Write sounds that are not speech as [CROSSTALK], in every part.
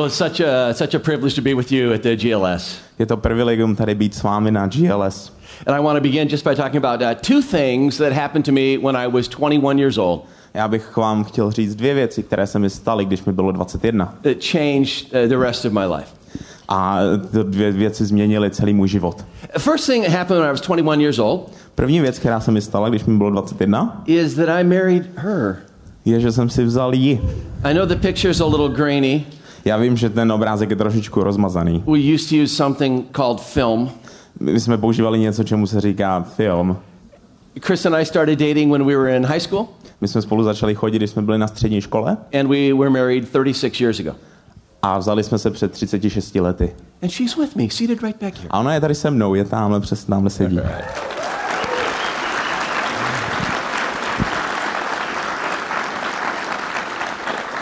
Well, it's such a such a privilege to be with you at the GLS. Je to privilegium tady být s vámi na GLS. And I want to begin just by talking about uh, two things that happened to me when I was 21 years old Já bych vám chtěl říct dvě věci, které se mi staly, když mi bylo 21. that changed uh, the rest of my life. A ty dvě věci změnily celý můj život. First thing that happened when I was 21 years old První věc, která se mi stala, když mi bylo 21, is that I married her. je, že jsem si vzal ji. I know the picture's a little grainy. Já vím, že ten obrázek je trošičku rozmazaný. We used to use something called film. My jsme používali něco, čemu se říká film. Chris and I started dating when we were in high school, My jsme spolu začali chodit, když jsme byli na střední škole and we were married 36 years ago. a vzali jsme se před 36 lety. And she's with me, seated right back here. A ona je tady se mnou, je tamhle přes tamhle sedí.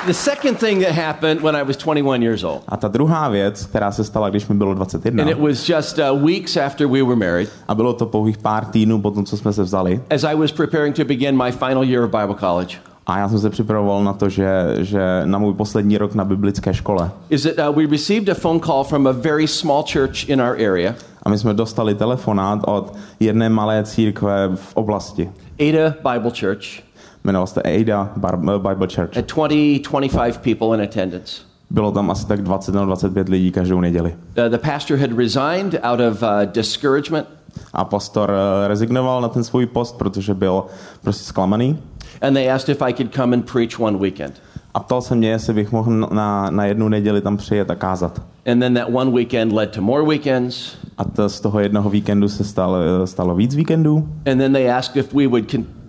The second thing that happened when I was 21 years old, A ta druhá věc, která se stala, když mi bylo 21, and it was just uh, weeks after we were married, a bylo to pouhých pár týdnů po tom, co jsme se vzali, as I was preparing to begin my final year of Bible college, a já jsem se připravoval na to, že, že na můj poslední rok na biblické škole. is that uh, we received a phone call from a very small church in our area, A my jsme dostali telefonát od jedné malé církve v oblasti. Ada Bible Church, Jmenoval se Ada Bible Church. had 20, 25 people in attendance. Bylo tam asi tak 20 nebo 25 lidí každou neděli. Uh, the pastor had resigned out of uh, discouragement, A pastor eh, rezignoval na ten svůj post, protože byl prostě zklamaný. and they asked if I could come and preach one weekend. A ptal se mě, jestli bych mohl na, na jednu neděli tam přijet a kázat. And then that one weekend led to more weekends, A to z toho jednoho víkendu se stalo, stalo víc víkendů. and then they asked if we would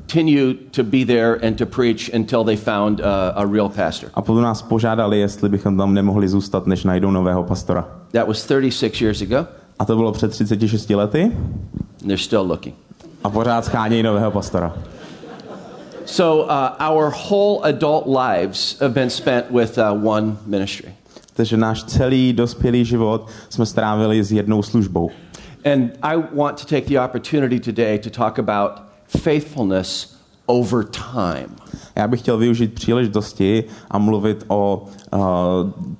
continue to be there and to preach until they found uh, a real pastor. A potom nás požádali, jestli bychom tam nemohli zůstat, než najdou nového pastora. That was 36 years ago, A to bylo před 36 lety and they're still looking. a pořád schánějí nového pastora. So uh, our whole adult lives have been spent with uh, one ministry. Takže náš celý dospělý život jsme strávili s jednou službou. And I want to take the opportunity today to talk about faithfulness over time. Já bych chtěl využít příležitosti a mluvit o uh,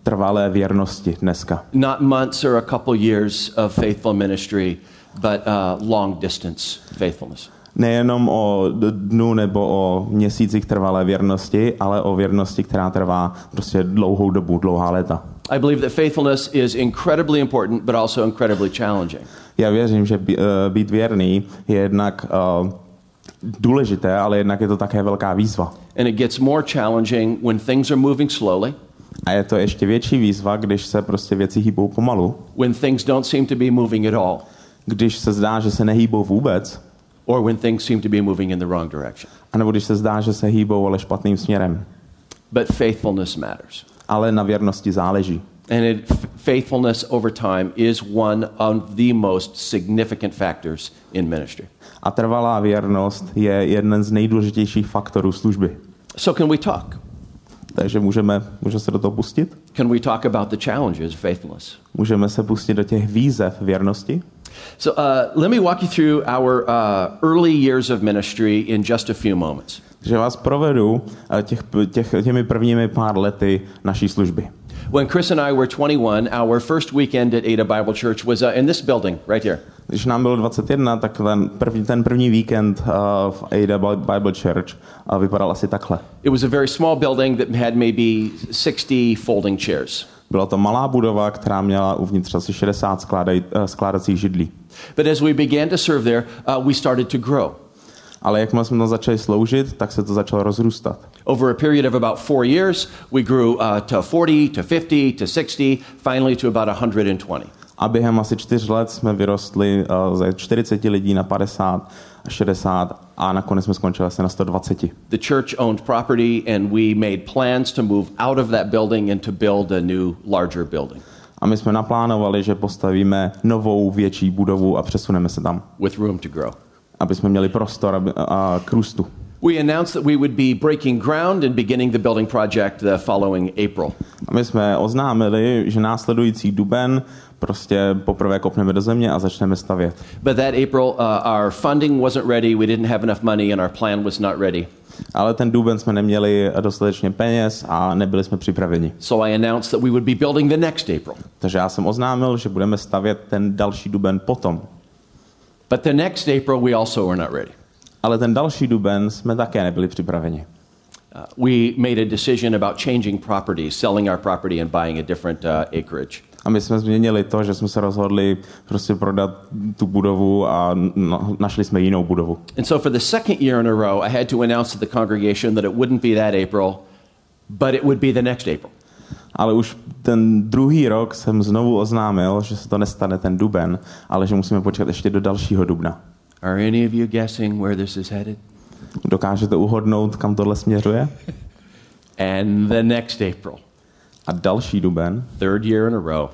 trvalé věrnosti dneska. Not months or a couple years of faithful ministry, but uh, long distance faithfulness. Nejenom o dnu nebo o měsících trvalé věrnosti, ale o věrnosti, která trvá prostě dlouhou dobu, dlouhá léta. I believe that faithfulness is incredibly important, but also incredibly challenging. Já věřím, že eh, být věrný je jednak uh, důležité, ale jednak je to také velká výzva. And it gets more challenging when things are moving slowly, A je to ještě větší výzva, když se prostě věci hýbou pomalu, when things don't seem to be moving at all, když se zdá, že se nehýbou vůbec, or when things seem to be moving in the wrong direction. anebo když se zdá, že se hýbou, ale špatným směrem. But faithfulness matters. Ale na věrnosti záleží. And it, faithfulness over time is one of the most significant factors in ministry. A trvalá věrnost je jeden z nejdůležitějších faktorů služby. So, can we talk? Takže můžeme, můžeme se do toho pustit? Can we talk about the challenges of faithfulness? Můžeme se pustit do těch výzev věrnosti? So, uh, let me walk you through our uh, early years of ministry in just a few moments. Takže vás provedu eh, těch, těch, těmi prvními pár lety naší služby. When Chris and I were 21, our first weekend at Ada Bible Church was uh, in this building right here. Když nám bylo 21, tak ten první, ten první víkend uh, v Ada Bible Church uh, vypadal asi takhle. It was a very small building that had maybe 60 folding chairs. Byla to malá budova, která měla uvnitř asi 60 skládaj, uh, skládacích židlí. But as we began to serve there, uh, we started to grow. Ale jakmile jsme tam začali sloužit, tak se to začalo rozrůstat. Over a period of about four years, we grew uh, to 40, to 50, to 60, finally to about 120. A během asi čtyř let jsme vyrostli uh, ze 40 lidí na 50 a 60 a nakonec jsme skončili asi na 120. The church owned property, and we made plans to move out of that building and to build a new, larger building A my jsme naplánovali, že postavíme novou větší budovu a přesuneme se tam, with room to grow. aby jsme měli prostor aby, a k růstu. We announced that we would be breaking ground and beginning the building project the following April. A my jsme oznámili, že následující duben prostě poprvé kopneme do země a začneme stavět. But that April, uh, our funding wasn't ready, we didn't have enough money, and our plan was not ready. Ale ten duben jsme neměli dostatečně peněz a nebyli jsme připraveni. So I announced that we would be building the next April. Takže já jsem oznámil, že budeme stavět ten další duben potom. But the next April, we also were not ready. Ale ten další duben jsme také nebyli připraveni. Uh, we made a decision about changing properties, selling our property and buying a different uh, acreage. A my jsme změnili to, že jsme se rozhodli prostě prodat tu budovu a na- našli jsme jinou budovu. And so for the second year in a row, I had to announce to the congregation that it wouldn't be that April, but it would be the next April. Ale už ten druhý rok jsem znovu oznámil, že se to nestane ten duben, ale že musíme počkat ještě do dalšího dubna. Are any of you guessing where this is headed? Dokážete uhodnout, kam tohle směřuje? And the next April, A další duben, third year in a row,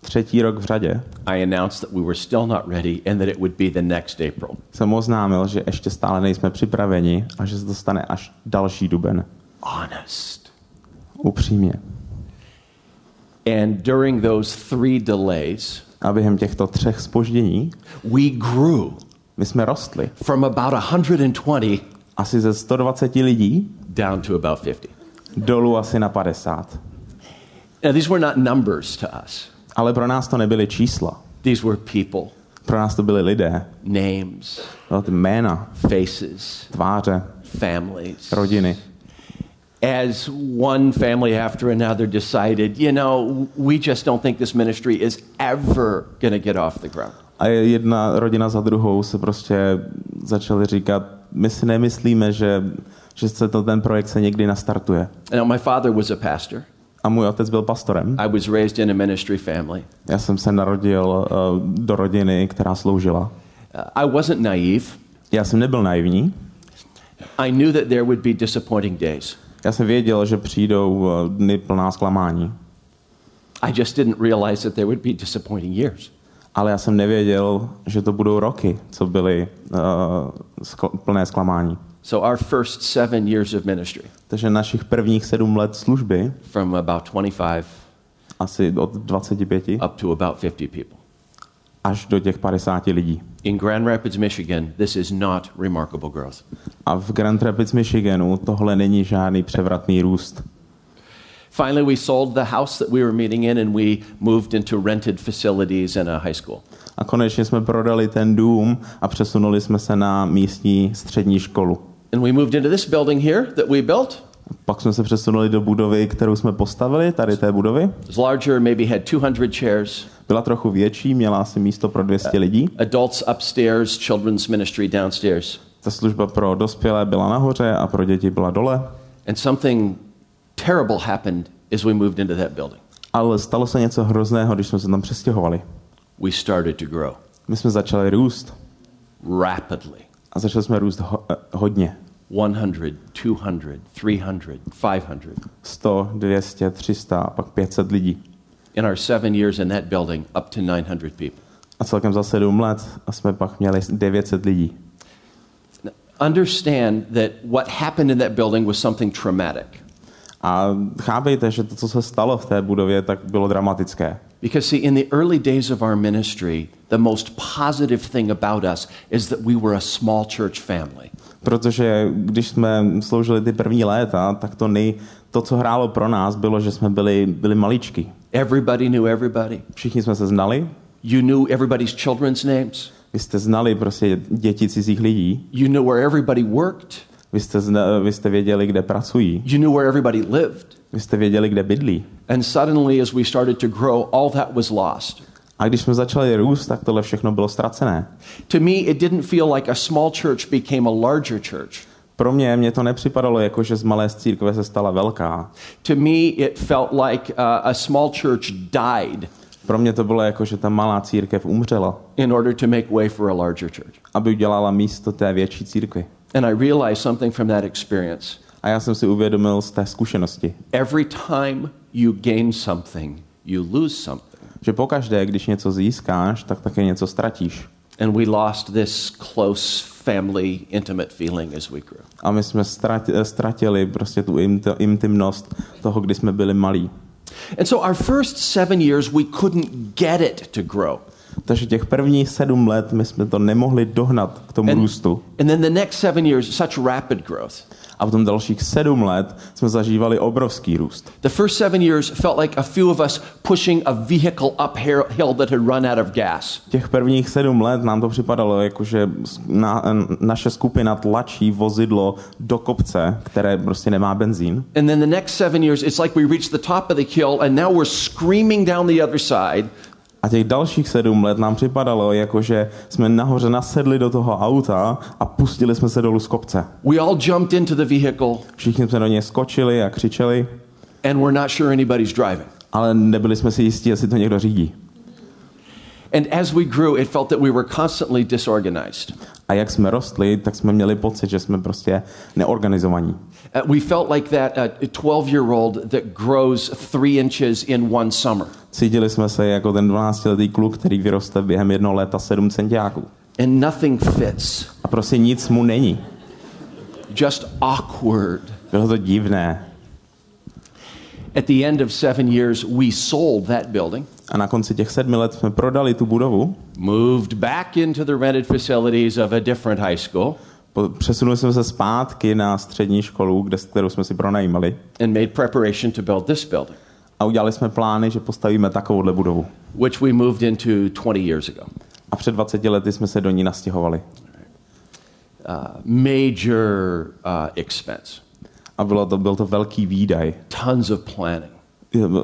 třetí rok v řadě, I announced that we were still not ready and that it would be the next April. jsem oznámil, že ještě stále nejsme připraveni a že se to stane až další duben. Honest. Upřímně. And during those three delays, A během těchto třech spoždění we grew my jsme rostli. from about 120 Asi ze 120 lidí down to about 50. dolů asi na 50. Now, these were not numbers to us, Ale pro nás to nebyly čísla. these were people, Pro nás to byly lidé. names, Bylo ty jména, faces, tváře, families. rodiny. As one family after another decided, you know, we just don't think this ministry is ever going to get off the ground. A jedna rodina za druhou se prostě začali říkat, my si nemyslíme, že, že se to, ten projekt se někdy nastartuje. Now, my father was a pastor. A můj otec byl pastorem. I was raised in a ministry family. Já jsem se narodil uh, do rodiny, která sloužila. Uh, I wasn't naive. Já jsem nebyl naivní. I knew that there would be disappointing days. Já jsem věděl, že přijdou uh, dny plná zklamání. I just didn't realize that there would be disappointing years. Ale já jsem nevěděl, že to budou roky, co byly uh, skl- plné zklamání. So, our first seven years of ministry, Takže našich prvních sedm let služby, from about 25 asi od 25 up to about 50 people. až do těch 50 lidí. In Grand Rapids, Michigan, this is not remarkable growth. A v Grand Rapids, Michiganu tohle není žádný převratný růst. Finally, we sold the house that we were meeting in and we moved into rented facilities in a high school. A konečně jsme prodali ten dům a přesunuli jsme se na místní střední školu. And we moved into this building here that we built. Pak jsme se přesunuli do budovy, kterou jsme postavili, tady té budovy. Larger, maybe had 200 chairs, Byla trochu větší, měla asi místo pro 200 lidí. adults upstairs, children's ministry downstairs. Ta služba pro dospělé byla nahoře a pro děti byla dole. And something terrible happened as we moved into that building. Ale stalo se něco hrozného, když jsme se tam přestěhovali. We started to grow My jsme začali růst rapidly a začali jsme růst ho- eh, hodně. 100, 200, 300, 500. 100, 200, 300 a pak 500 lidí. In our seven years in that building, up to 900 people. A celkem za 7 let a jsme pak měli 900 lidí. Understand that what happened in that building was something traumatic. A chápejte, že to, co se stalo v té budově, tak bylo dramatické. Because, see, in the early days of our ministry, the most positive thing about us is that we were a small church family. Protože když jsme sloužili ty první léta, tak to, nej, to co hrálo pro nás, bylo, že jsme byli, byli maličky. Everybody knew everybody. Všichni jsme se znali, You knew everybody's children's names. vy jste znali prostě děti cizích lidí, You knew where everybody worked. Vy jste, zna, vy jste věděli, kde pracují, You knew where everybody lived. vy jste věděli, kde bydlí. And suddenly, as we started to grow, all that was lost. A když jsme začali růst, tak tohle všechno bylo ztracené. To me, it didn't feel like a small church became a larger church. Pro mě, mě to nepřipadalo jako, že z malé církve se stala velká. To me, it felt like uh, a small church died Pro mě to bylo jako, že ta malá církev umřela, in order to make way for a larger church. aby udělala místo té větší církvi. And I realized something from that experience. A já jsem si uvědomil z té zkušenosti, Every time you gain something, you lose something. že pokaždé, když něco získáš, tak také něco ztratíš. And we lost this close family, intimate feeling as we grew. A my jsme ztrati- ztratili prostě tu int- intimnost toho, kdy jsme byli malí. And so our first seven years, we couldn't get it to grow. Takže těch prvních sedm let my jsme to nemohli dohnat k tomu And, růstu. and then the next seven years, such rapid growth. A potom dalších sedm let jsme zažívali obrovský růst. The first seven years felt like a few of us pushing a vehicle uphill that had run out of gas. Těch prvních sedm let nám to připadalo, jako že na, naše skupina tlačí vozidlo do kopce, které prostě nemá benzín. And then the next seven years, it's like we reached the top of the hill and now we're screaming down the other side. A těch dalších sedm let nám připadalo, jako že jsme nahoře nasedli do toho auta a pustili jsme se dolů z kopce. We all jumped into the vehicle Všichni jsme do něj skočili a křičeli, and we're not sure anybody's driving. ale nebyli jsme si jistí, jestli to někdo řídí. And as we grew, it felt that we were constantly disorganized. A jak jsme rostli, tak jsme měli pocit, že jsme prostě neorganizovaní. Uh, we felt like that 12 year old that grows three inches in one summer. Cítili jsme se jako ten 12-letý kluk, který vyroste během jednoho léta 7 centiáků. And nothing fits. A prostě nic mu není. Just awkward. Bylo to divné. At the end of seven years, we sold that building, A na konci těch sedmi let jsme prodali tu budovu, moved back into the rented facilities of a different high school, přesunuli jsme se zpátky na střední školu, kde, kterou jsme si pronajímali. and made preparation to build this building, A udělali jsme plány, že postavíme takovouhle budovu. which we moved into 20 years ago. A před 20 lety jsme se do ní nastěhovali. Uh, major uh, expense, A bylo to, byl to velký výdaj. tons of planning.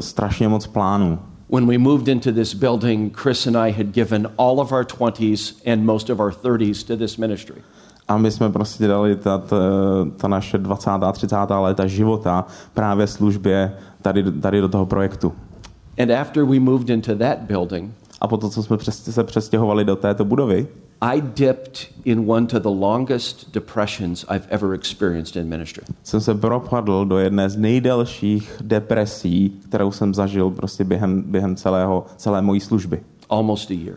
Strašně moc plánů. When we moved into this building, Chris and I had given all of our 20s and most of our 30s to this ministry. A my jsme prostě dali ta, ta, ta naše 20. a 30. léta života právě službě tady, tady do toho projektu. And after we moved into that building, A po to, co jsme přes, se přestěhovali do této budovy, I dipped in one to the longest depressions I've ever experienced in ministry. jsem se propadl do jedné z nejdelších depresí, kterou jsem zažil prostě během, během celého, celé mojí služby. Almost a year.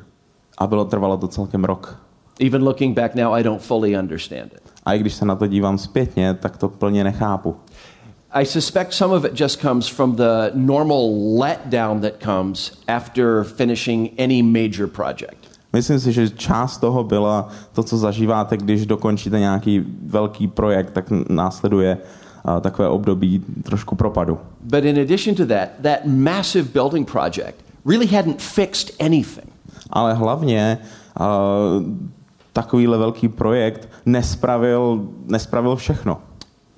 A bylo trvalo to celkem rok. Even looking back now, I don't fully understand it. A i když se na to dívám zpětně, tak to plně nechápu. I suspect some of it just comes from the normal letdown that comes after finishing any major project. Myslím si, že část toho byla to, co zažíváte, když dokončíte nějaký velký projekt, tak následuje a, takové období trošku propadu. But in addition to that, that massive building project really hadn't fixed anything. Ale hlavně a, takovýhle velký projekt nespravil, nespravil všechno.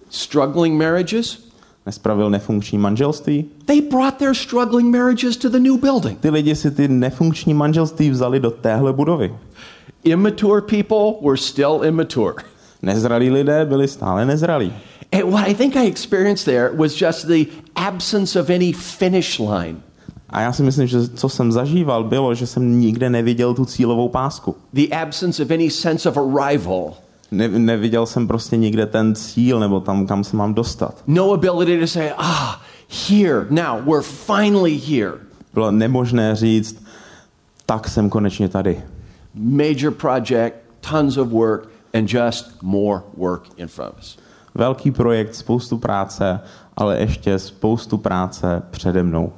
Struggling marriages, Nespravil nefunkční manželství. they brought their struggling marriages to the new building. Ty lidi si ty nefunkční manželství vzali do téhle budovy. Immature people were still immature. Nezralí lidé byli stále nezralí. And what I think I experienced there was just the absence of any finish line. A já si myslím, že co jsem zažíval, bylo, že jsem nikde neviděl tu cílovou pásku. The absence of any sense of arrival. Ne, neviděl jsem prostě nikde ten cíl, nebo tam, kam se mám dostat. No ability to say, ah, here, now, we're finally here. Bylo nemožné říct, tak jsem konečně tady. Major project, tons of work, and just more work in front of us. Velký projekt, spoustu práce, ale ještě spoustu práce přede mnou.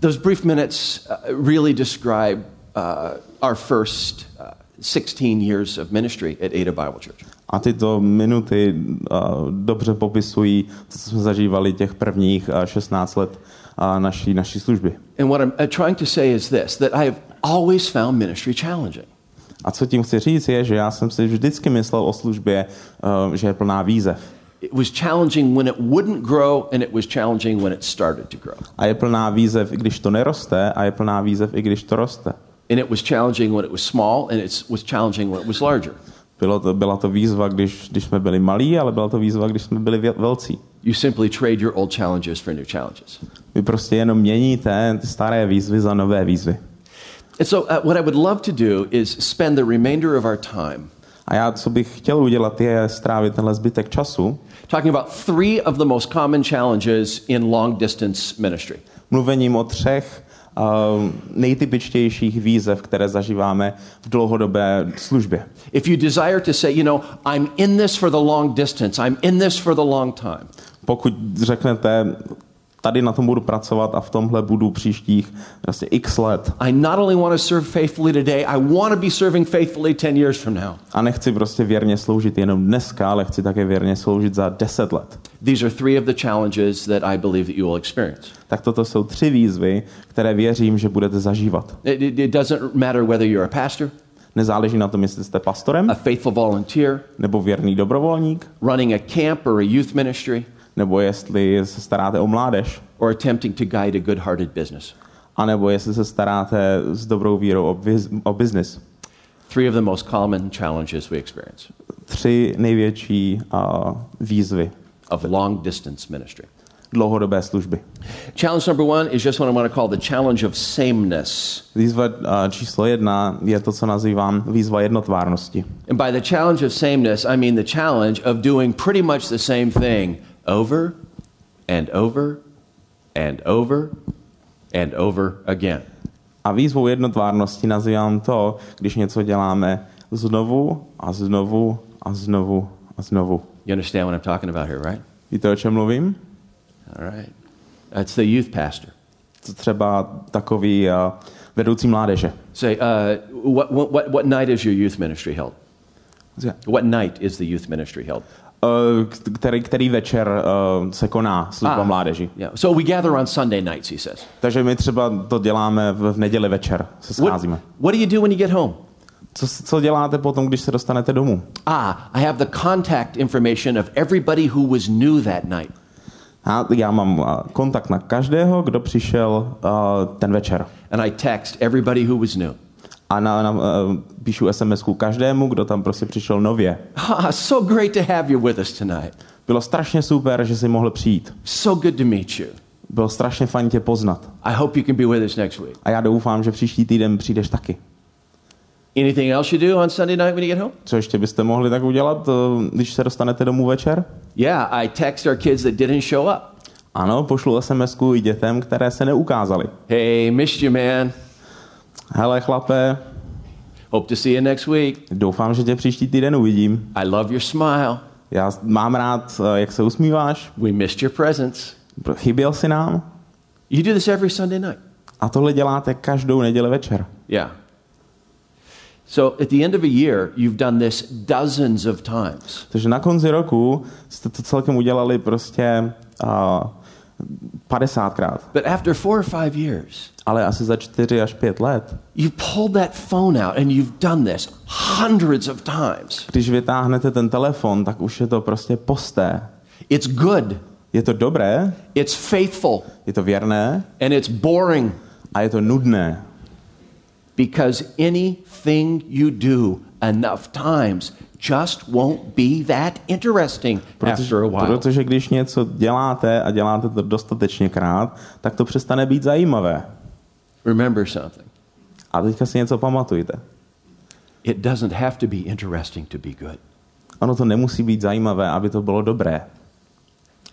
Those brief minutes uh, really describe uh, our first uh, 16 years of ministry at Ada Bible Church. A tyto minuty uh, dobře popisují co jsme zažívali těch prvních uh, 16 let uh, naší, naší služby. And what I'm uh, trying to say is this that I have always found ministry challenging. A co tím chci říct je, že já jsem si vždycky myslel o službě, uh, že je plná výzev. It was challenging when it wouldn't grow, and it was challenging when it started to grow. A je plná výzev, i když to neroste, a je plná výzev, i když to roste. And it was challenging when it was small, and it was challenging when it was larger. Bylo to, byla to výzva, když, když jsme byli malí, ale byla to výzva, když jsme byli velcí. You simply trade your old challenges for new challenges. Vy prostě jenom měníte staré výzvy za nové výzvy. And so, uh, what I would love to do is spend the remainder of our time A já, co bych chtěl udělat, je strávit tenhle zbytek času talking about three of the most common challenges in long distance ministry. mluvením o třech nejtypičtějších výzev, které zažíváme v dlouhodobé službě. If you desire to say, you know, I'm in this for the long distance, I'm in this for the long time, Pokud řeknete, tady na tom budu pracovat a v tomhle budu příštích vlastně x let. I not only want to serve faithfully today, I want to be serving faithfully 10 years from now. A nechci prostě věrně sloužit jenom dneska, ale chci také věrně sloužit za 10 let. These are three of the challenges that I believe that you will experience. Tak toto jsou tři výzvy, které věřím, že budete zažívat. It, it, it doesn't matter whether you're a pastor, Nezáleží na tom, jestli jste pastorem a faithful volunteer, nebo věrný dobrovolník, running a camp or a youth ministry, nebo jestli se staráte o mládež, or attempting to guide a good hearted business. anebo jestli se staráte s dobrou vírou o, biz, o business. Three of the most common challenges we experience Tři největší uh, výzvy of long distance ministry. dlouhodobé služby. Challenge number one is just what I want to call the challenge of sameness. Výzva uh, číslo jedna je to, co nazývám výzva jednotvárnosti. And by the challenge of sameness, I mean the challenge of doing pretty much the same thing over and over and over and over again. A výzvou jednotvárnosti nazývám to, když něco děláme znovu a znovu a znovu a znovu. You understand what I'm talking about here, right? Víte, o čem mluvím? All right. That's the youth pastor. To třeba takový uh, vedoucí mládeže. Say, uh, what, what, what night is your youth ministry held? What night is the youth ministry held? K- který, který večer uh, se koná služba mládeži. Yeah. So we gather on Sunday nights, he says. Takže my třeba to děláme v, v neděli večer, se What, scházíme. what do you do when you get home? Co, co děláte potom, když se dostanete domů? Ah, I have the contact information of everybody who was new that night. Já, já mám uh, kontakt na každého, kdo přišel uh, ten večer. And I text everybody who was new. A na, na, uh, píšu sms každému, kdo tam prostě přišel nově. So great to have you with us tonight. Bylo strašně super, že jsi mohl přijít. So good to meet you. Bylo strašně fajn tě poznat. I hope you can be with us next week. A já doufám, že příští týden přijdeš taky. Anything else you do on Sunday night when you get home? Co ještě byste mohli tak udělat, uh, když se dostanete domů večer? Yeah, I text our kids that didn't show up. Ano, pošlu sms i dětem, které se neukázaly. Hey, missed you, man. Hele, chlape, Hope to see you next week. doufám, že tě příští týden uvidím. I love your smile. Já mám rád, uh, jak se usmíváš. We missed your presence. Chyběl si nám? You do this every Sunday night. A tohle děláte každou neděli večer. Yeah. So at the end of a year, you've done this dozens of times. Takže na konci roku jste to celkem udělali prostě uh, 50krát. But after four or five years, Ale asi za 4 až 5 let, you pulled that phone out and you've done this hundreds of times. když vytáhnete ten telefon, tak už je to prostě posté. It's good, Je to dobré, it's faithful, je to věrné and it's boring a je to nudné. because anything you do enough times just won't be that interesting Protože, after a while. protože když něco děláte a děláte to dostatečně krát, tak to přestane být zajímavé. Remember something. A teďka si něco pamatujte. It doesn't have to be interesting to be good. Ono to nemusí být zajímavé, aby to bylo dobré.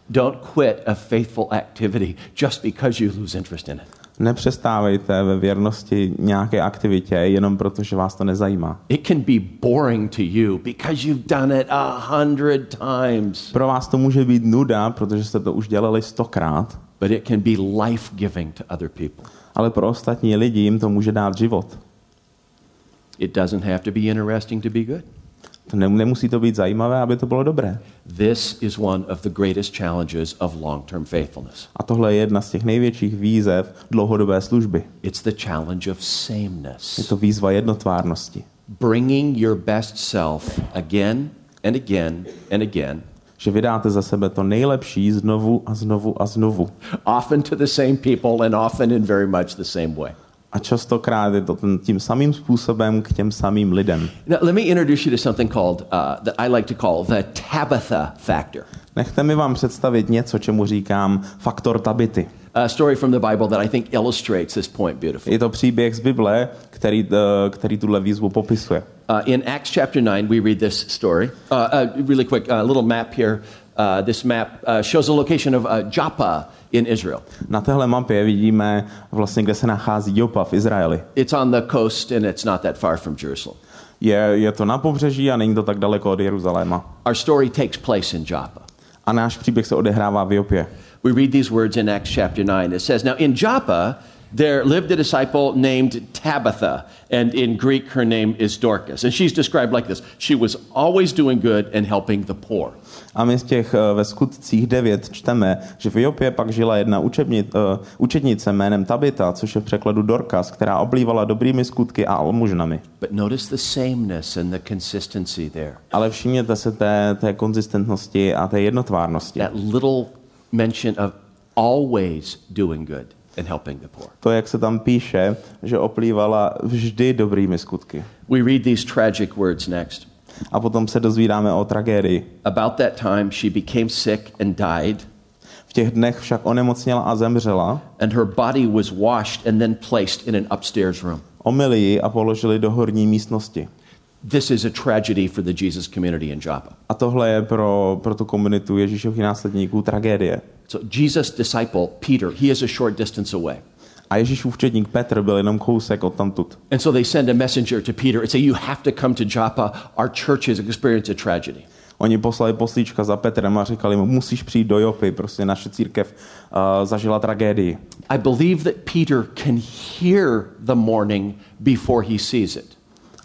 Don't quit a faithful activity just because you lose interest in it. Nepřestávejte ve věrnosti nějaké aktivitě jenom proto, že vás to nezajímá. It can be boring to you because you've done it a hundred times, Pro vás to může být nuda, protože jste to už dělali stokrát, but it can be life giving to other people. Ale pro ostatní lidi jim to může dát život. It doesn't have to be interesting to be good. To ne, nemusí to být zajímavé, aby to bylo dobré. This is one of the greatest challenges of long term faithfulness. A tohle je jedna z těch největších výzev dlouhodobé služby. It's the challenge of Je sameness, to výzva jednotvárnosti. bringing your best self again and again and again, Že vydáte za sebe to nejlepší znovu a znovu a znovu. often to the same people and often in very much the same way. A častokrát je to ten, tím samým způsobem k těm samým lidem. Now, let me introduce you to something called, uh, that I like to call the Tabitha factor. Nechte mi vám představit něco, čemu říkám faktor tabity. Story from the Bible that I think illustrates this point beautifully. Je to příběh z Bible, který, eh, který tuhle výzvu popisuje. Uh, in Acts chapter 9, we read this story. Uh, uh, really quick, a little map here. Uh, this map uh, shows the location of uh, Joppa in Israel. Na téhle mapě vidíme vlastně, kde se nachází Jopa v Izraeli. It's on the coast and it's not that far from Jerusalem. Je, je to na pobřeží a není to tak daleko od Jeruzaléma. Our story takes place in Joppa. A náš příběh se odehrává v Jopě. We read these words in Acts chapter 9. It says, Now in Joppa, there lived a disciple named Tabitha, and in Greek, her name is Dorcas. And she's described like this She was always doing good and helping the poor. A my z těch eh, ve skutcích 9 čteme, že v Jopě pak žila jedna učebnit, uh, učednice jménem Tabita, což je v překladu Dorcas, která oblívala dobrými skutky a almužnami. But notice the sameness and the consistency there. Ale všimněte se té, té konzistentnosti a té jednotvárnosti. That little mention of always doing good and helping the poor. To, jak se tam píše, že oplývala vždy dobrými skutky. We read these tragic words next. A potom se dozvídáme o tragédii. About that time, she became sick and died, V těch dnech však onemocněla a zemřela, and her body was washed and then placed in an upstairs room. omyli ji a položili do horní místnosti. This is a tragedy for the Jesus community in Joppa. A tohle je pro, pro tu komunitu Ježíšových následníků tragédie. So Jesus' disciple, Peter, he is a short distance away. A Ježíšův učedník Petr byl jenom kousek od tamtud. And so they send a messenger to Peter and say, You have to come to Joppa. Our church has experienced a tragedy. Oni poslali poslíčka za Petrem a říkali mu, musíš přijít do Jopy, prostě naše církev uh, zažila tragédii. I believe that Peter can hear the mourning before he sees it.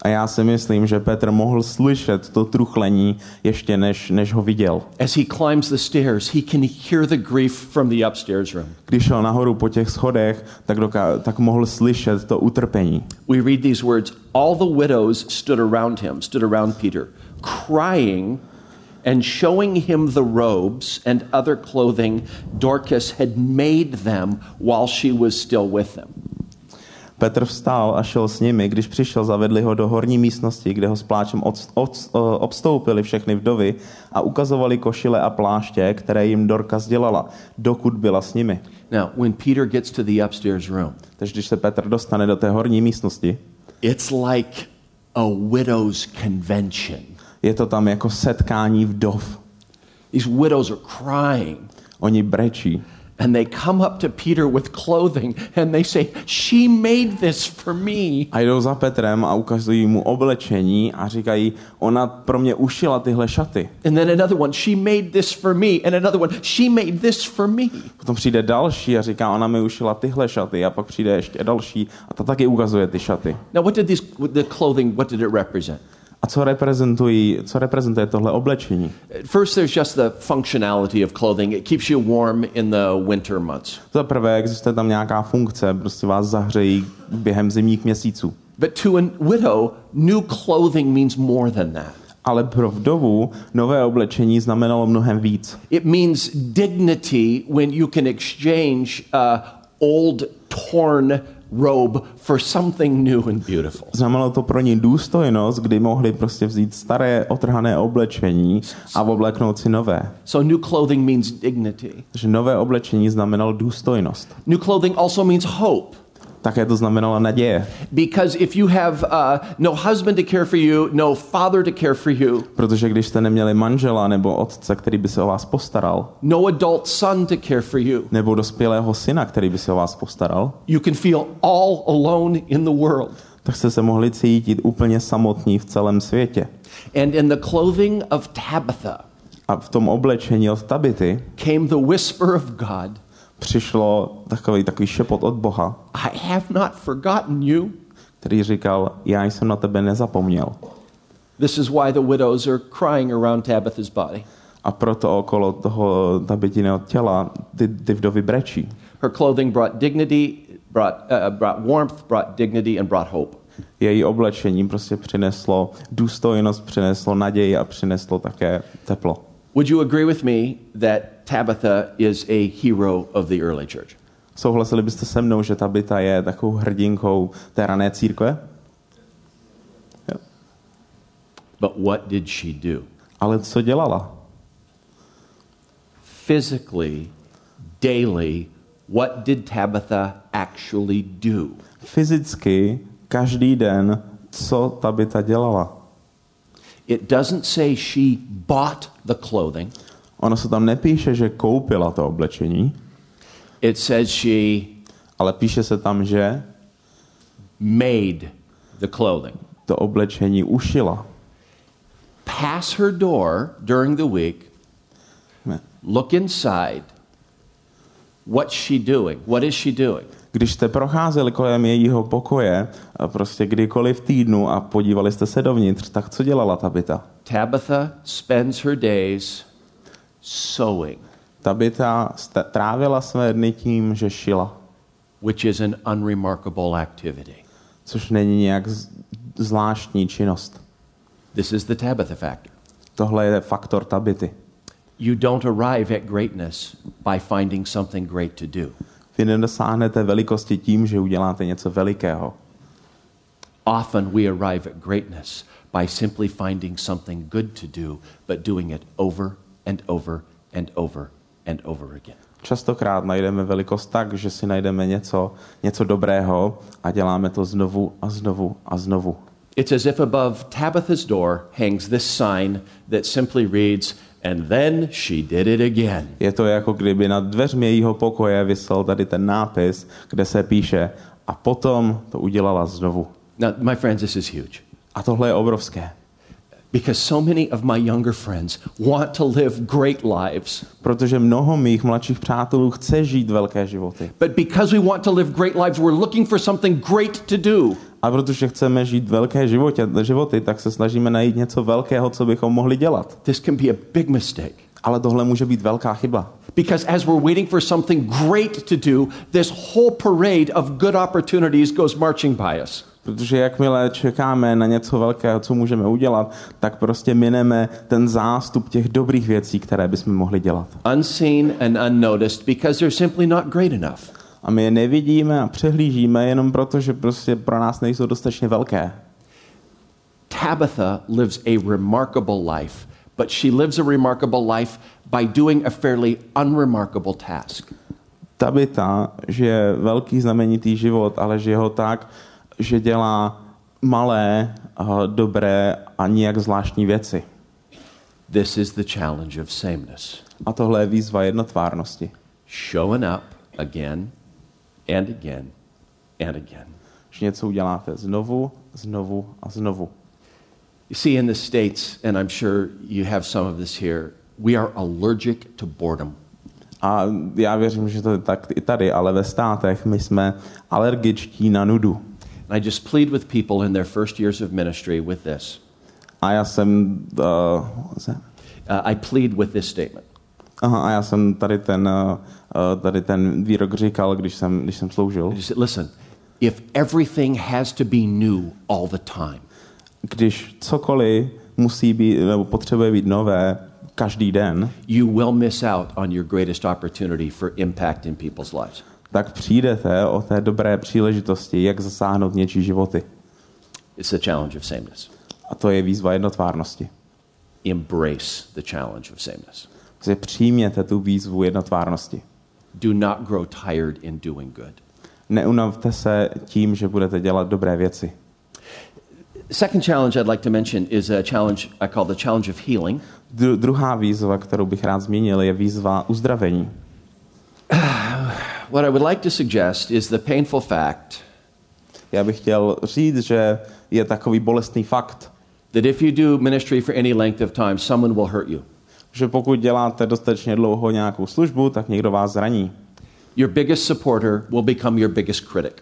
A já si myslím, že Petr mohl slyšet to truchlení ještě než, než ho viděl. As he climbs the stairs, he can hear the grief from the upstairs room. Když šel nahoru po těch schodech, tak, doká- tak mohl slyšet to utrpení. We read these words All the widows stood around him, stood around Peter, crying and showing him the robes and other clothing Dorcas had made them while she was still with them. Petr vstál a šel s nimi, když přišel, zavedli ho do horní místnosti, kde ho s pláčem od, od, obstoupili všechny vdovy a ukazovali košile a pláště, které jim Dorka dělala, dokud byla s nimi. Now, when Peter gets to the upstairs room, Takže když se Petr dostane do té horní místnosti, it's like a widow's convention. je to tam jako setkání vdov. These widows are crying. Oni brečí. And they come up to Peter with clothing and they say, She made this for me. A jdou za Petrem a ukazují mu oblečení a říkají, ona pro mě ušila tyhle šaty. And then another one, She made this for me. And another one, She made this for me. Potom přijde další a říká, ona mi ušila tyhle šaty. A pak přijde ještě další a ta taky ukazuje ty šaty. Now, what did this, the clothing, what did it represent? A co reprezentují, co reprezentuje tohle oblečení? First, there's just the functionality of clothing. It keeps you warm in the winter months. Za prvé existuje tam nějaká funkce, prostě vás zahřejí během zimních měsíců. But to a widow, new clothing means more than that. Ale pro vdovu nové oblečení znamenalo mnohem víc. It means dignity when you can exchange uh, old, torn robe for something new and beautiful. Znamenalo to pro ní důstojnost, kdy mohli prostě vzít staré otrhané oblečení a obleknout si nové. So, new clothing means dignity. Takže nové oblečení znamenalo důstojnost. New clothing also means hope. Také to znamenalo naděje. Because if you have uh, no husband to care for you, no father to care for you, Protože když jste neměli manžela nebo otce, který by se o vás postaral, no adult son to care for you, nebo dospělého syna, který by se o vás postaral, you can feel all alone in the world. tak jste se mohli cítit úplně samotní v celém světě. And in the clothing of Tabitha A v tom oblečení od Tabity came the whisper of God přišlo takový, takový šepot od Boha, I have not forgotten you. který říkal, já jsem na tebe nezapomněl. This is why the widows are crying around Tabitha's body. A proto okolo toho Tabitiného těla ty, ty vdovy brečí. Her clothing brought dignity, brought, uh, brought warmth, brought dignity, and brought hope. Její oblečení prostě přineslo důstojnost, přineslo naději a přineslo také teplo. Would you agree with me that Tabitha is a hero of the early church? Souhlasili byste se mnou, že Tabita je takovou hrdinkou té rané církve? Jo. But what did she do? Ale co dělala? Physically, daily, what did Tabitha actually do? Fyzicky, každý den, co Tabita dělala? It doesn't say she bought the clothing, Ono se tam nepíše, že koupila to oblečení, it says she ale píše se tam, že made the clothing. to oblečení ušila. Pass her door during the week, look inside, What's she doing? What is she doing? Když jste procházeli kolem jejího pokoje, prostě kdykoliv v týdnu a podívali jste se dovnitř, tak co dělala Tabita? Tabitha spends her days sewing, Tabita st- trávila své dny tím, že šila, which is an unremarkable activity. což není nějak zvláštní činnost. This is the Tabitha factor. Tohle je faktor Tabity. You don't arrive at greatness by finding something great to do. Vy nedosáhnete velikosti tím, že uděláte něco velikého. Often we arrive at greatness by simply finding something good to do, but doing it over and over and over and over again. Častokrát najdeme velikost tak, že si najdeme něco, něco dobrého a děláme to znovu a znovu a znovu. It's as if above Tabitha's door hangs this sign that simply reads, And then she did it again. Je to jako kdyby nad dveřmi jejího pokoje vysel tady ten nápis, kde se píše a potom to udělala znovu. Now, my friends, this is huge A tohle je obrovské, because so many of my younger friends want to live great lives. protože mnoho mých mladších přátelů chce žít velké životy. But because we want to live great lives, we're looking for something great to do. A protože chceme žít velké životě, životy, tak se snažíme najít něco velkého, co bychom mohli dělat. This can be a big mistake. Ale tohle může být velká chyba. Because as we're waiting for something great to do, this whole parade of good opportunities goes marching by us. Protože jakmile čekáme na něco velkého, co můžeme udělat, tak prostě mineme ten zástup těch dobrých věcí, které bychom mohli dělat. Unseen and unnoticed because they're simply not great enough. A my je nevidíme a přehlížíme jenom proto, že prostě pro nás nejsou dostatečně velké. Tabitha lives a remarkable life, but she lives a remarkable life by doing a fairly unremarkable task. Tabita žije velký znamenitý život, ale žije ho tak, že dělá malé, a dobré a nijak zvláštní věci. This is the challenge of sameness. A tohle je výzva jednotvárnosti. Showing up again and again and again. Že něco uděláte znovu, znovu a znovu. You see, in the States, and I'm sure you have some of this here, we are allergic to boredom. A já věřím, že to je tak i tady, ale ve státech my jsme alergičtí na nudu. And I just plead with people in their first years of ministry with this. A já jsem... Uh, what was that? Uh, I plead with this statement. Aha, a já jsem tady ten, uh, uh, tady ten výrok říkal, když jsem, když jsem sloužil. Said, listen, if everything has to be new all the time, Když cokoliv musí být, nebo potřebuje být nové každý den, you will miss out on your greatest opportunity for impact in people's lives. Tak přijdete o té dobré příležitosti, jak zasáhnout něčí životy. It's the challenge of sameness. A to je výzva jednotvárnosti. Embrace the challenge of sameness. Že přijměte tu výzvu jednotvárnosti. Do not grow tired in doing good. Neunavte se tím, že budete dělat dobré věci. Second challenge I'd like to mention is a challenge I call the challenge of healing. Dru- druhá výzva, kterou bych rád zmínil, je výzva uzdravení. [SIGHS] What I would like to suggest is the painful fact Já bych chtěl říct, že je takový bolestný fakt, that if you do ministry for any length of time, someone will hurt you. že pokud děláte dostatečně dlouho nějakou službu, tak někdo vás zraní. Your biggest supporter will become your biggest critic.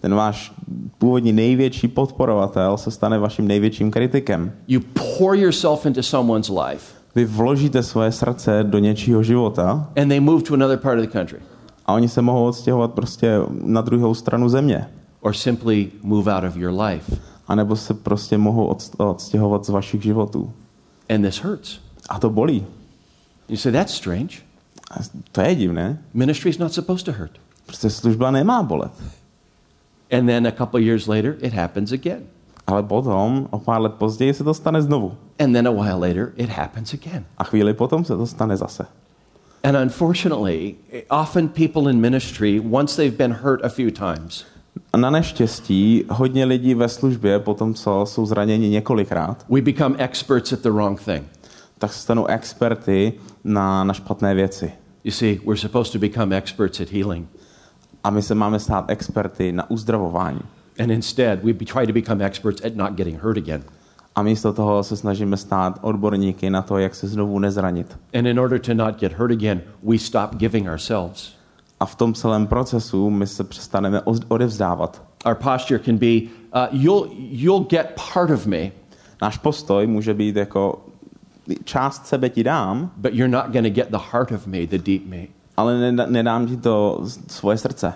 Ten váš původní největší podporovatel se stane vaším největším kritikem. You pour yourself into someone's life, Vy vložíte svoje srdce do něčího života and they move to another part of the country, a oni se mohou odstěhovat prostě na druhou stranu země. or simply move out of your life. A nebo se prostě mohou odst- odstěhovat z vašich životů. And this hurts. A to bolí. You say, that's strange. A to je divné. Ministry is not supposed to hurt. Prostě služba nemá bolet. And then a couple years later, it happens again. Ale potom, o pár let později, se to stane znovu. And then a while later, it happens again. A chvíli potom se to stane zase. And unfortunately, often people in ministry, once they've been hurt a few times, A na neštěstí hodně lidí ve službě, potom co jsou zraněni několikrát, we become experts at the wrong thing. tak se stanou experty na, na špatné věci. You see, we're supposed to become experts at healing. A my se máme stát experty na uzdravování. And instead, we try to become experts at not getting hurt again. A místo toho se snažíme stát odborníky na to, jak se znovu nezranit. And in order to not get hurt again, we stop giving ourselves. A v tom celém procesu my se přestaneme od- odevzdávat. Our posture can be, uh, you'll, you'll get part of me, Náš postoj může být jako část sebe ti dám, but you're not going to get the heart of me, the deep me. ale nedám ti to svoje srdce.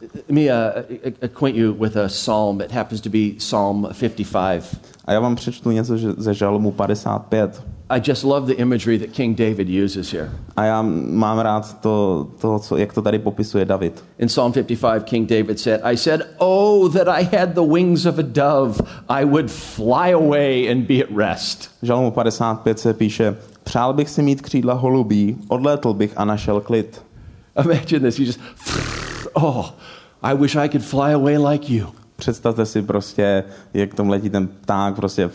Let me uh, acquaint you with a psalm. It happens to be Psalm 55. A já vám přečtu něco ze žalmu 55. I just love the imagery that King David uses here. A já mám rád to, to co, jak to tady popisuje David. In Psalm 55, King David said, I said, Oh, that I had the wings of a dove, I would fly away and be at rest. V žalmu 55 se píše, přál bych si mít křídla holubí, odlétl bych a našel klid. Imagine this. You just, [LAUGHS] oh, I wish I could fly away like you. Představte si prostě, jak tam letí ten pták prostě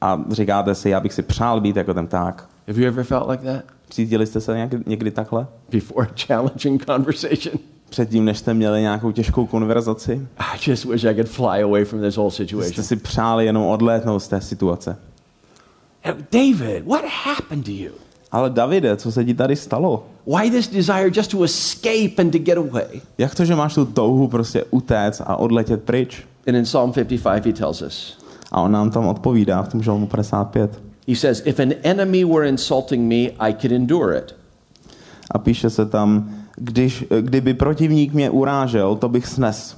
a říkáte si, já bych si přál být jako ten pták. Have you ever felt like that Cítili jste se někdy, někdy takhle? before a challenging conversation? Předtím, než jste měli nějakou těžkou konverzaci? I just wish I could fly away from this whole Jste situation. si přáli jenom odlétnout z té situace. David, what happened to you? Ale Davide, co se ti tady stalo? Why this desire just to escape and to get away? Jak to, že máš tu touhu prostě utéct a odletět pryč? And in Psalm 55, he tells us, A on nám tam odpovídá v tom žalmu 55. he says, If an enemy were insulting me, I could endure it. A píše se tam, když, kdyby protivník mě urážel, to bych snes.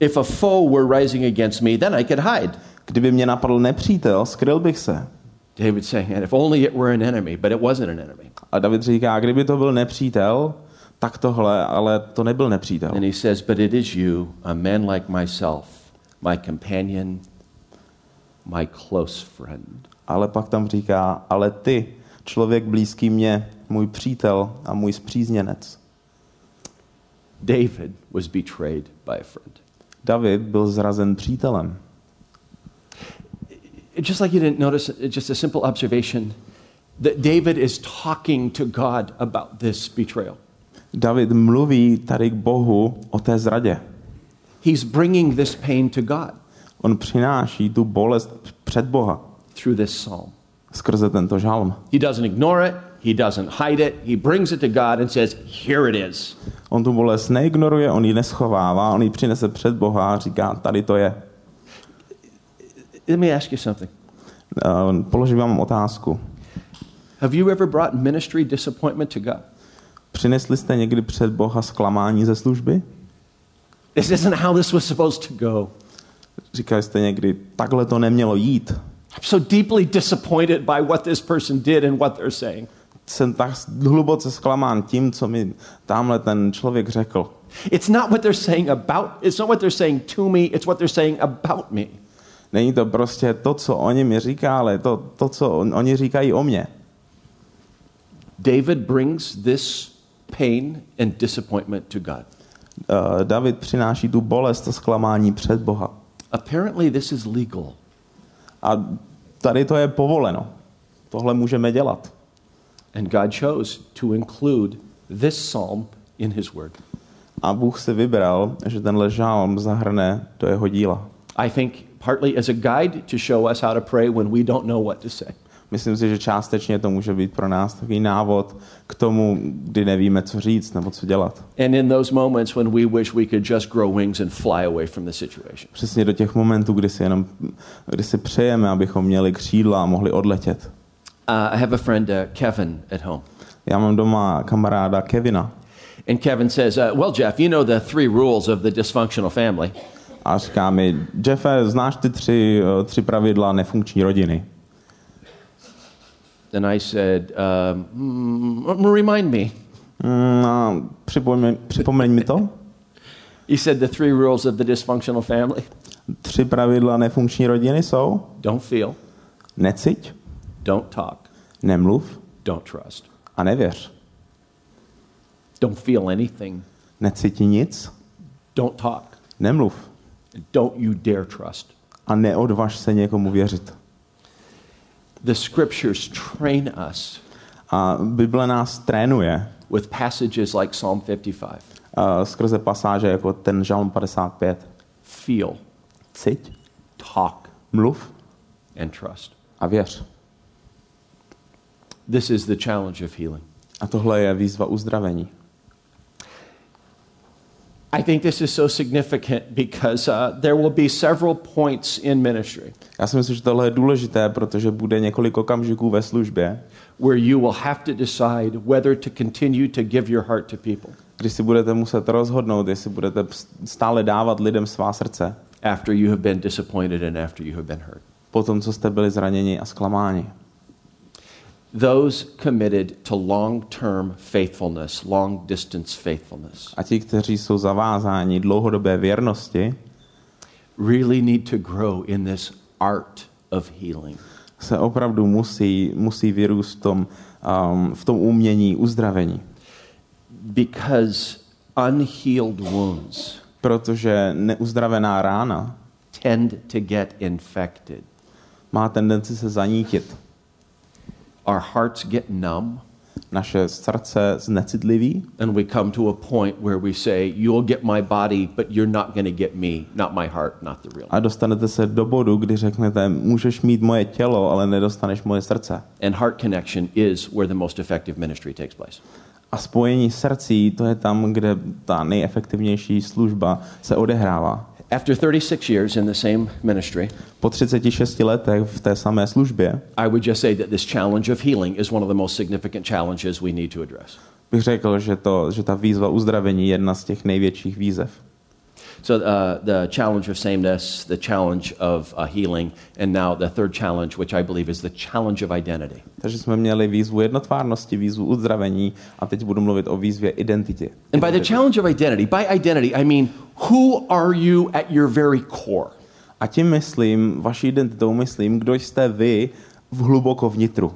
If a foe were rising against me, then I could hide. Kdyby mě napadl nepřítel, skryl bych se. David saying, and if only it were an enemy, but it wasn't an enemy. A David říká, kdyby to byl nepřítel, tak tohle, ale to nebyl nepřítel. And he says, But it is you, a man like myself, my companion, my close friend. Ale pak tam říká, ale ty, člověk blízký mě, můj přítel a můj zpřízněnec. David was betrayed by a friend. David byl zrazen přítelem. Just like you didn't notice, just a simple observation that David is talking to God about this betrayal. David mluví tady k Bohu o té zradě. He's bringing this pain to God On přináší tu bolest před Boha through this psalm. skrze tento žalm. He doesn't ignore it, he doesn't hide it, he brings it to God and says, Here it is. On tu bolest neignoruje, on ji neschovává, on ji přinese před Boha a říká, tady to je. Let me ask you something. Uh, Položím vám otázku. Have you ever brought ministry disappointment to God? Přinesli jste někdy před Boha zklamání ze služby? This isn't how this was supposed to go. Říkali jste někdy, takhle to nemělo jít. I'm so deeply disappointed by what this person did and what they're saying. Jsem tak hluboce zklamán tím, co mi tamhle ten člověk řekl. It's not what they're saying about, it's not what they're saying to me, it's what they're saying about me. Není to prostě to, co oni mi říká, ale to, to co on, oni říkají o mně. David brings this pain and disappointment to God. Uh, David přináší tu bolest a zklamání před Boha. Apparently, this is legal. A tady to je povoleno. Tohle můžeme dělat. And God chose to include this psalm in his word. A Bůh si vybral, že tenhle žálm zahrne do jeho díla. I think partly as a guide to show us how to pray when we don't know what to say. Myslím si, že částečně to může být pro nás takový návod k tomu, kdy nevíme, co říct nebo co dělat. And in those moments when we wish we could just grow wings and fly away from the situation. Přesně do těch momentů, kdy si jenom, kdy si přejeme, abychom měli křídla a mohli odletět. Uh, I have a friend, uh, Kevin, at home. Já mám doma kamaráda Kevina And Kevin says, uh, Well, Jeff, you know the three rules of the dysfunctional family. A říká mi, Jeffe, znáš ty tři, eh, tři pravidla nefunkční rodiny? And I said, um, mm, Remind me. Mm, a připomeň, připomeň mi to. [LAUGHS] He said, The three rules of the dysfunctional family Tři pravidla nefunkční rodiny jsou don't feel, neciť, don't talk, nemluv don't trust. a nevěř. Don't feel anything, Necítí nic, don't talk, nemluv don't you dare trust. a neodvaž se někomu věřit. The scriptures train us A Bible nás trénuje with passages like Psalm 55 uh, skrze pasáže jako ten žalm 55. feel, Ciť, talk, mluv and trust. a věř. This is the challenge of healing. A tohle je výzva uzdravení. I think this is so significant because uh, there will be several points in ministry Já si myslím, že tohle je důležité, protože bude několik okamžiků ve službě, where you will have to decide whether to continue to give your heart to people kdy si budete muset rozhodnout, jestli budete stále dávat lidem svá srdce, after you have been disappointed and after you have been hurt. po tom, co jste byli zraněni a zklamáni. Those committed to long term faithfulness, long distance faithfulness, A ti, kteří jsou zavázáni dlouhodobé věrnosti, really need to grow in this art of healing. se opravdu musí, musí vyrůst v tom, um, v tom umění uzdravení. Because unhealed wounds Protože neuzdravená rána tend to get infected. má tendenci se zanítit. Our hearts get numb, Naše srdce znecitliví and we come to a point where we say, You'll get my body, but you're not going to get me, not my heart, not the real. a dostanete se do bodu, kdy řeknete, můžeš mít moje tělo, ale nedostaneš moje srdce. And heart connection is where the most effective ministry takes place. A spojení srdcí, to je tam, kde ta nejefektivnější služba se odehrává. After 36 years in the same ministry, Po 36 letech v té samé službě I would just say that this challenge of healing is one of the most significant challenges we need to address. bych řekl, že, to, že ta výzva uzdravení je jedna z těch největších výzev. So, uh, the challenge of sameness, the challenge of uh, healing, and now the third challenge, which I believe is the challenge of identity. Takže jsme měli výzvu jednotvárnosti, výzvu uzdravení a teď budu mluvit o výzvě identity. And by the challenge of identity, by identity, I mean, who are you at your very core? A tím myslím, vaší identitou myslím, kdo jste vy v hluboko vnitru.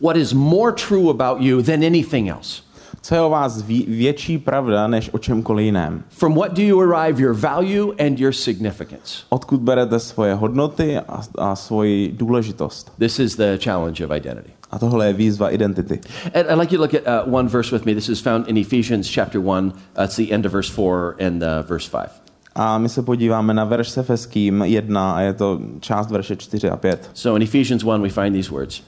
What is more true about you than anything else? Co je o vás větší pravda než o čemkoliv jiném? From what do you arrive your value and your significance? Odkud berete svoje hodnoty a, a svoji důležitost? This is the challenge of identity. A tohle je výzva identity. And I'd like you to look at uh, one verse with me. This is found in Ephesians chapter 1. Uh, it's the end of verse 4 and uh, verse 5. A my se podíváme na verš s Efeským 1 a je to část verše 4 a 5. So in Ephesians 1, we find these words.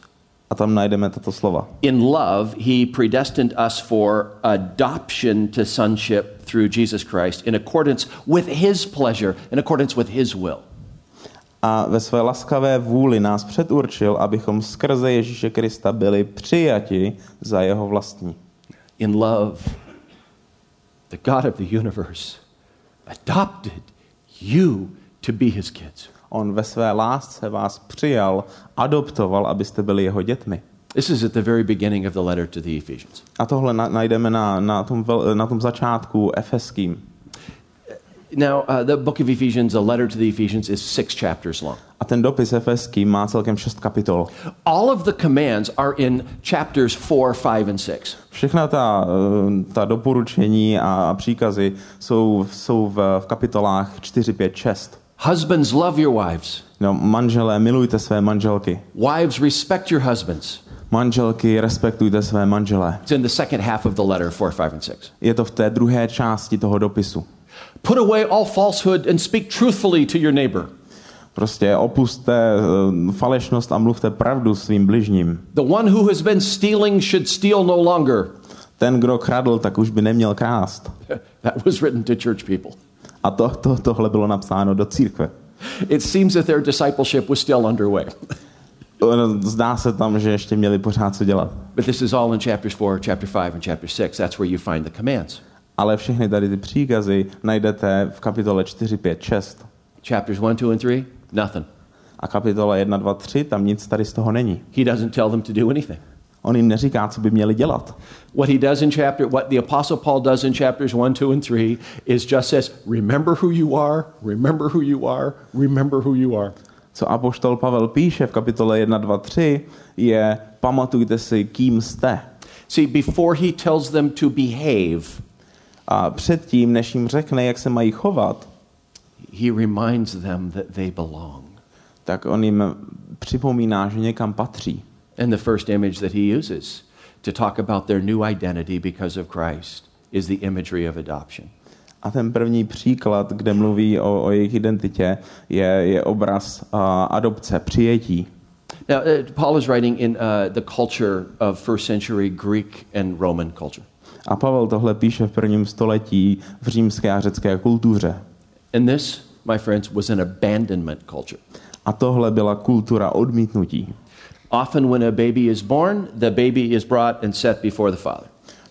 A tam najdeme tato slova. In love, he predestined us for adoption to sonship through Jesus Christ in accordance with his pleasure, in accordance with his will. A ve své laskavé vůli nás předurčil, abychom skrze Ježíše Krista byli přijati za jeho vlastní. In love, the God of the universe adopted you to be his kids. On ve své lásce vás přijal, adoptoval, abyste byli jeho dětmi. This is at the very beginning of the letter to the Ephesians. A tohle na, najdeme na, na, tom na tom začátku Efeským. Now, uh, the book of Ephesians, a letter to the Ephesians, is six chapters long. A ten dopis Efeským má celkem šest kapitol. All of the commands are in chapters four, five, and six. Všechna ta, eh, ta doporučení a příkazy jsou, jsou v, v kapitolách 4, 5, 6. Husbands, love your wives. No, manželé, milujte své manželky. Wives, respect your husbands. Manželky, respektujte své manžele. It's in the second half of the letter, four, five, and six. Je to v té druhé části toho dopisu. Put away all falsehood and speak truthfully to your neighbor. Prostě opuste eh, falešnost a mluvte pravdu svým bližním. The one who has been stealing should steal no longer. Ten, kdo kradl, tak už by neměl krást. [LAUGHS] That was written to church people. A to, to, tohle bylo napsáno do církve. It seems that their discipleship was still underway. Zdá se tam, že ještě měli pořád co dělat. But this is all in chapters 4, chapter 5, and chapter 6. That's where you find the commands. Ale všechny tady ty příkazy najdete v kapitole 4, 5, 6. Chapters 1, 2, and 3, nothing. A kapitola 1, 2, 3, tam nic tady z toho není. He doesn't tell them to do anything. On jim neříká, co by měli dělat. What he does in chapter, what the apostle Paul does in chapters 1, 2, and 3 is just says, remember who you are, remember who you are, remember who you are. Co apoštol Pavel píše v kapitole 1, 2, 3, je pamatujte si, kým jste. See, before he tells them to behave, A předtím, než jim řekne, jak se mají chovat, he reminds them that they belong. tak on jim připomíná, že někam patří. And the first image that he uses to talk about their new identity because of Christ is the imagery of adoption. A ten první příklad, kde mluví o, o jejich identitě, je, je obraz uh, adopce, přijetí. Now, uh, Paul is writing in uh, the culture of first century Greek and Roman culture. A Pavel tohle píše v prvním století v římské a řecké kultuře. And this, my friends, was an abandonment culture. A tohle byla kultura odmítnutí. Often, when a baby is born, the baby is brought and set before the father.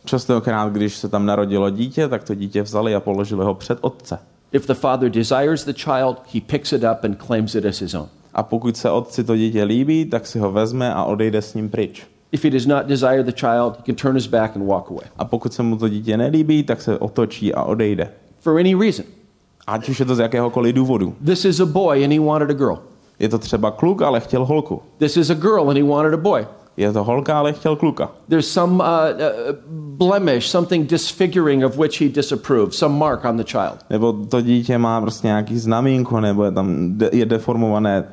Častokrát, když se tam narodilo dítě, tak to dítě vzali a položili ho před otce. If the father desires the child, he picks it up and claims it as his own. A pokud se otci to dítě líbí, tak si ho vezme a odejde s ním pryč. If he does not desire the child, he can turn his back and walk away A pokud se mu to dítě nelíbí, tak se otočí a odejde. for any reason. Ať už je to z jakéhokoliv důvodu. This is a boy and he wanted a girl. Je to třeba kluk, ale chtěl holku. This is a girl and he wanted a boy. Je to holka, ale chtěl kluka. There's some uh, uh, blemish, something disfiguring of which he disapproved, some mark on the child Nebo to dítě má prostě nějaký znamínko, nebo je tam de- je deformované.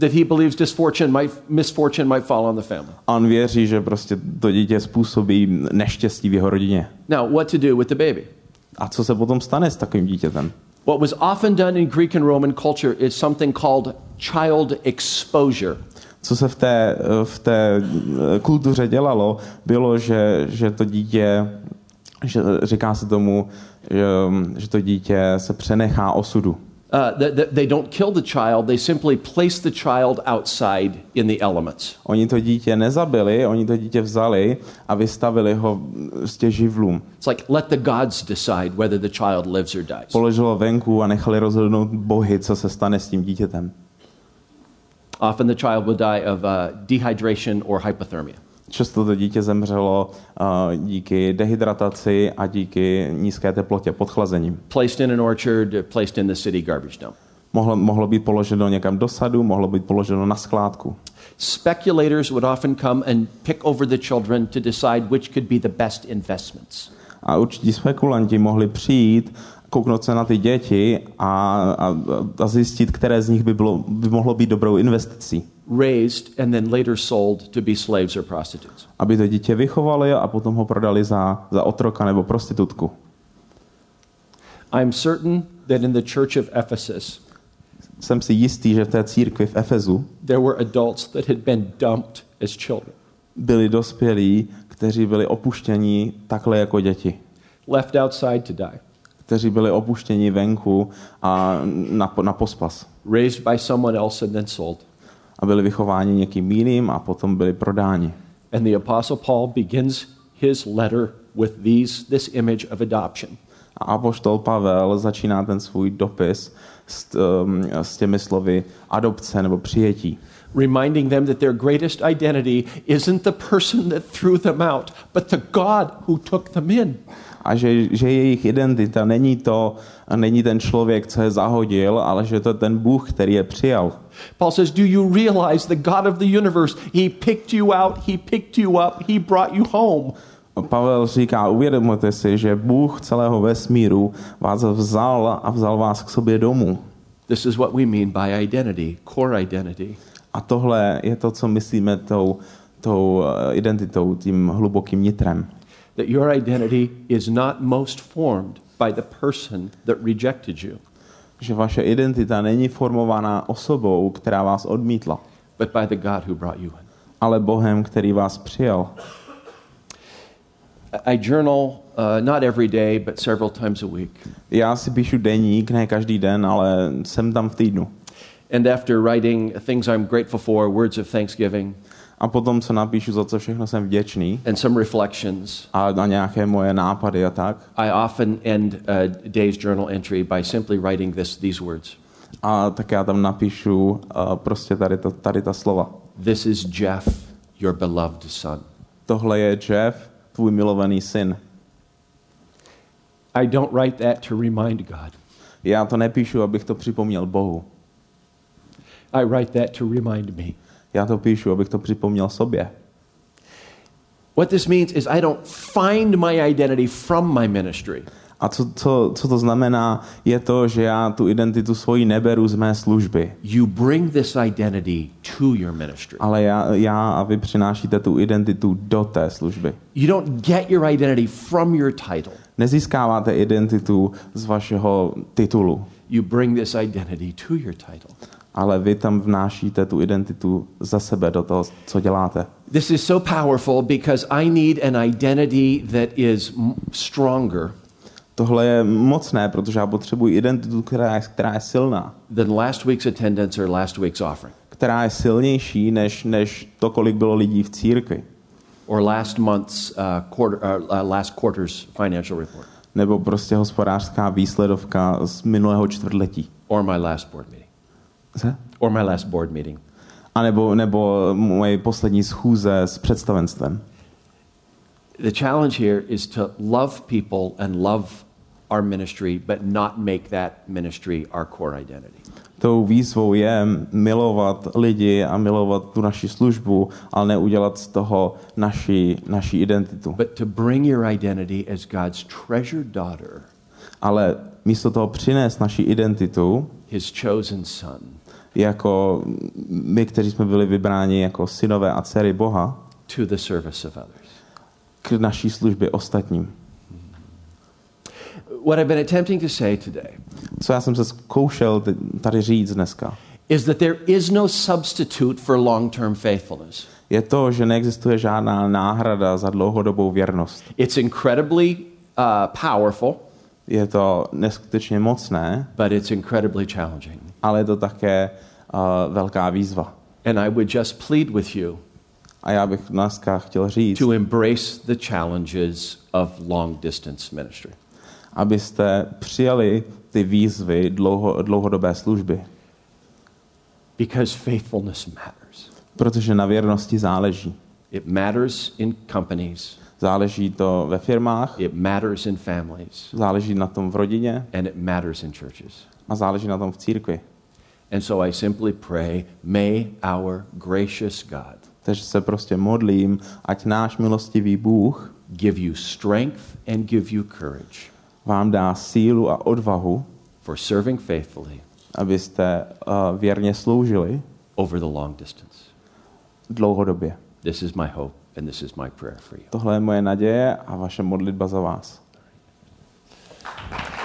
that he believes disfortune might, misfortune might fall on the family. On věří, že prostě to dítě způsobí neštěstí v jeho rodině. Now, what to do with the baby? A co se potom stane s takovým dítětem? What was often done in Greek and Roman culture is something called child exposure. Co se v té, v té eh, kultuře dělalo, bylo, že, že to dítě, že říká se tomu, že, že to dítě se přenechá osudu. Uh, th- th- they don't kill the child, they simply place the child outside in the elements. Oni to dítě nezabili, oni to dítě vzali a vystavili ho s tě živlům. It's like let the gods decide whether the child lives or dies. Položilo venku a nechali rozhodnout bohy, co se stane s tím dítětem. Often the child will die of uh, dehydration or hypothermia. Často to dítě zemřelo uh, díky dehydrataci a díky nízké teplotě, podchlazením. Placed in an orchard, placed in the city garbage dump. Mohlo, mohlo být položeno někam do sadu, mohlo být položeno na skládku. Speculators would often come and pick over the children to decide which could be the best investments. A určití spekulanti mohli přijít, kouknout se na ty děti a, a, a zjistit, které z nich by, bylo, by mohlo být dobrou investicí. Raised and then later sold to be slaves or prostitutes. Aby to dítě vychovali a potom ho prodali za, za otroka nebo prostitutku. I'm certain that in the church of Ephesus, Jsem si jistý, že v té církvi v Efezu there were adults that had been dumped as children, byli dospělí, kteří byli opuštěni takhle jako děti. left outside to die, Kteří byli opuštěni venku a na, na pospas. raised by someone else and then sold. A byli vychováni někým jiným a potom byli prodáni. And the apostle Paul begins his letter with these this image of adoption. A apoštol Pavel začíná ten svůj dopis s, um, s těmi slovy adopce nebo přijetí. reminding them that their greatest identity isn't the person that threw them out, but the God who took them in. A že, že jejich identita není to, není ten člověk, co je zahodil, ale že to je ten Bůh, který je přijal. Paul says, Do you realize the God of the universe, He picked you out, He picked you up, He brought you home? Pavel říká, uvědomujte si, že Bůh celého vesmíru vás vzal a vzal vás k sobě domů. This is what we mean by identity, core identity. A tohle je to, co myslíme tou, tou eh, identitou, tím hlubokým nitrem. That your identity is not most formed by the person that rejected you, Že vaše identita není formovaná osobou, která vás odmítla, but by the God who brought you in. ale Bohem, který vás přijal. I journal uh, not every day, but several times a week. Já si píšu deník, ne každý den, ale jsem tam v týdnu. And after writing things I'm grateful for, words of thanksgiving, A potom, co napíšu, za co všechno jsem vděčný and some reflections, a na nějaké moje nápady a tak. I often end a day's journal entry by simply writing this, these words A tak já tam napíšu uh, prostě tady, to, tady ta slova. This is Jeff, your beloved son. Tohle je Jeff, tvůj milovaný syn. I don't write that to remind God, Já to nepíšu, abych to připomněl Bohu. I write that to remind me. Já to píšu, abych to připomněl sobě. What this means is I don't find my identity from my ministry. A co, co, co to znamená, je to, že já tu identitu svoji neberu z mé služby. You bring this identity to your ministry. Ale já, já a vy přinášíte tu identitu do té služby. You don't get your identity from your title. Nezískáváte identitu z vašeho titulu, You bring this identity to your title. Ale vy tam vnášíte tu identitu za sebe do toho, co děláte. This is so powerful because I need an identity that is stronger Tohle je mocné, protože já potřebuji identitu, která je, která je silná. than last week's attendance or last week's offering Která je silnější, než, než to, kolik bylo lidí v církvi. or last month's uh, quarter, uh, uh, last quarter's financial report Nebo prostě hospodářská výsledovka z minulého čtvrtletí. or my last board meeting Se? or my last board meeting. A nebo, nebo moje poslední schůze s představenstvem. The challenge here is to love people and love our ministry, but not make that ministry our core identity. Tou výzvou je milovat lidi a milovat tu naši službu, ale neudělat z toho naši, naši identitu. But to bring your identity as God's treasured daughter, Ale místo toho přinést naši identitu his chosen son, jako my, kteří jsme byli vybráni jako synové a dcery Boha, to the service of others. k naší službě ostatním. What I've been attempting to say today Co já jsem se zkoušel tady říct dneska, is that there is no substitute for long term faithfulness. je to, že neexistuje žádná náhrada za dlouhodobou věrnost. It's incredibly uh, powerful, Je to neskutečně mocné, but it's incredibly challenging. ale je to také uh, velká výzva. And I would just plead with you A já bych dneska chtěl říct, to embrace the challenges of long distance ministry. abyste přijali ty výzvy dlouho, dlouhodobé služby, Because faithfulness matters. protože na věrnosti záleží. It matters in companies, Záleží to ve firmách, it matters in families, záleží na tom v rodině and it matters in churches. a záleží na tom v církvi. And so I simply pray, may our gracious God Takže se prostě modlím, ať náš milostivý Bůh give you strength and give you courage vám dá sílu a odvahu, for serving faithfully abyste uh, věrně sloužili over the long distance. dlouhodobě. This is my hope, And this is my prayer for you. Tohle je moje naděje a vaše modlitba za vás. Thank you.